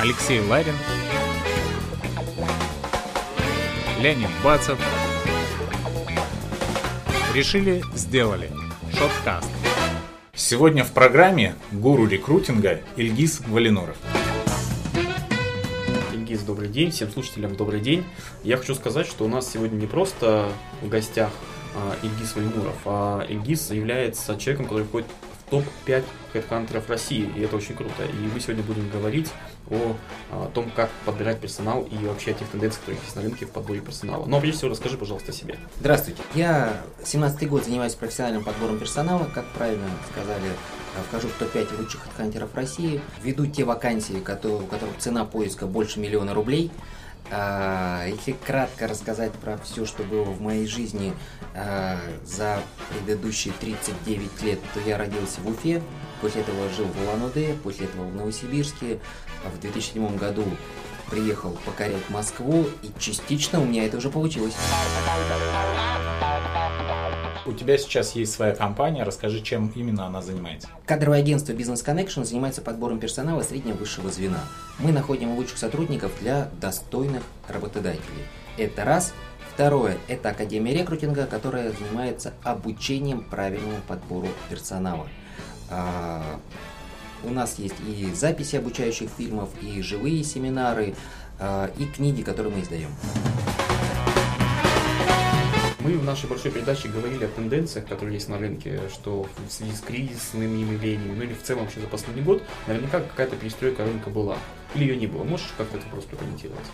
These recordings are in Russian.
Алексей Ларин, Леонид Бацев. Решили, сделали. Шоткаст. Сегодня в программе гуру рекрутинга Ильгиз Валиноров. Ильгиз, добрый день, всем слушателям добрый день. Я хочу сказать, что у нас сегодня не просто в гостях а, Ильгиз Валинуров, а Ильгиз является человеком, который входит топ-5 хедхантеров России, и это очень круто. И мы сегодня будем говорить о, о том, как подбирать персонал и вообще о тех тенденциях, которые есть на рынке в подборе персонала. Но прежде всего расскажи, пожалуйста, о себе. Здравствуйте. Я 17 год занимаюсь профессиональным подбором персонала, как правильно сказали, вхожу в топ-5 лучших хедхантеров России, веду те вакансии, у которых цена поиска больше миллиона рублей. А, если кратко рассказать про все, что было в моей жизни а, за предыдущие 39 лет, то я родился в Уфе, после этого жил в Улан-Удэ, после этого в Новосибирске, а в 2007 году приехал покорять Москву, и частично у меня это уже получилось. У тебя сейчас есть своя компания, расскажи, чем именно она занимается. Кадровое агентство Business Connection занимается подбором персонала среднего высшего звена. Мы находим лучших сотрудников для достойных работодателей. Это раз. Второе – это Академия рекрутинга, которая занимается обучением правильному подбору персонала. А, у нас есть и записи обучающих фильмов, и живые семинары, а, и книги, которые мы издаем. Мы в нашей большой передаче говорили о тенденциях, которые есть на рынке, что в связи с кризисными явлениями, ну или в целом вообще за последний год, наверняка какая-то перестройка рынка была. Или ее не было. Можешь как-то это просто прокомментировать?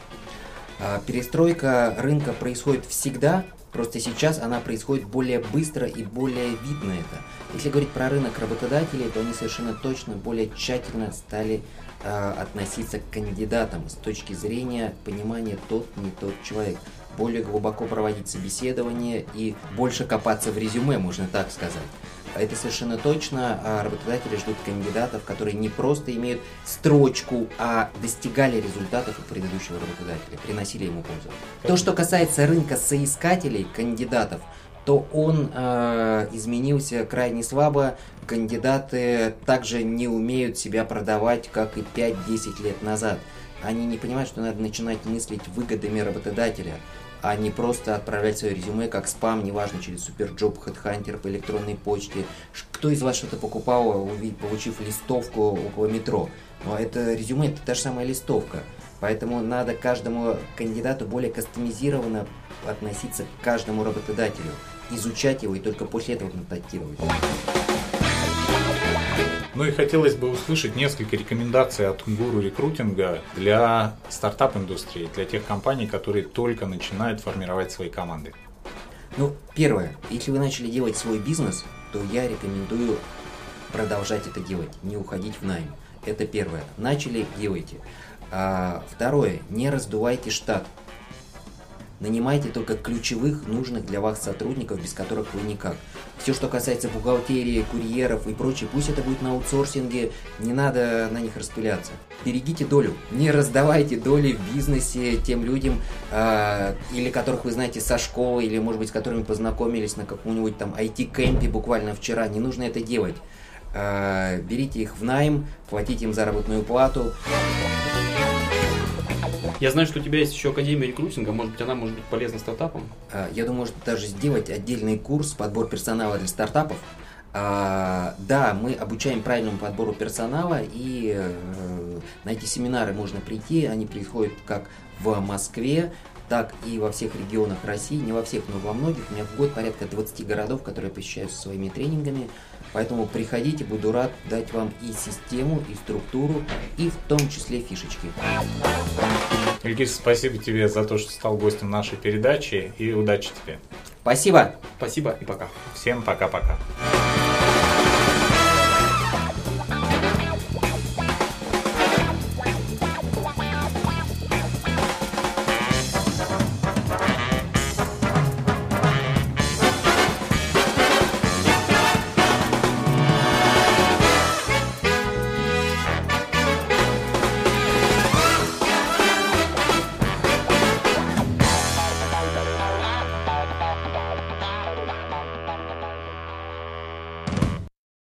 А, перестройка рынка происходит всегда, просто сейчас она происходит более быстро и более видно это. Если говорить про рынок работодателей, то они совершенно точно более тщательно стали э, относиться к кандидатам с точки зрения понимания тот не тот человек более глубоко проводить собеседование и больше копаться в резюме, можно так сказать. Это совершенно точно. А работодатели ждут кандидатов, которые не просто имеют строчку, а достигали результатов у предыдущего работодателя, приносили ему пользу. То, что касается рынка соискателей, кандидатов, то он э, изменился крайне слабо. Кандидаты также не умеют себя продавать, как и 5-10 лет назад. Они не понимают, что надо начинать мыслить выгодами работодателя а не просто отправлять свое резюме как спам, неважно, через Superjob, Headhunter, по электронной почте. Кто из вас что-то покупал, получив листовку около метро? Но это резюме, это та же самая листовка. Поэтому надо каждому кандидату более кастомизированно относиться к каждому работодателю, изучать его и только после этого контактировать. Ну и хотелось бы услышать несколько рекомендаций от гуру рекрутинга для стартап-индустрии, для тех компаний, которые только начинают формировать свои команды. Ну, первое, если вы начали делать свой бизнес, то я рекомендую продолжать это делать, не уходить в найм. Это первое. Начали, делайте. А, второе, не раздувайте штат. Нанимайте только ключевых, нужных для вас сотрудников, без которых вы никак. Все, что касается бухгалтерии, курьеров и прочее, пусть это будет на аутсорсинге, не надо на них распыляться. Берегите долю, не раздавайте доли в бизнесе тем людям, э, или которых вы знаете со школы, или, может быть, с которыми познакомились на каком-нибудь там IT-кемпе буквально вчера. Не нужно это делать. Э, берите их в найм, платите им заработную плату. Я знаю, что у тебя есть еще Академия рекрутинга, может быть, она может быть полезна стартапам? А, я думаю, что даже сделать отдельный курс подбор персонала для стартапов. А, да, мы обучаем правильному подбору персонала, и э, на эти семинары можно прийти, они происходят как в Москве, так и во всех регионах России, не во всех, но во многих. У меня в год порядка 20 городов, которые посещают своими тренингами. Поэтому приходите, буду рад дать вам и систему, и структуру, и в том числе фишечки. Ильгиз, спасибо тебе за то, что стал гостем нашей передачи и удачи тебе. Спасибо. Спасибо и пока. Всем пока-пока.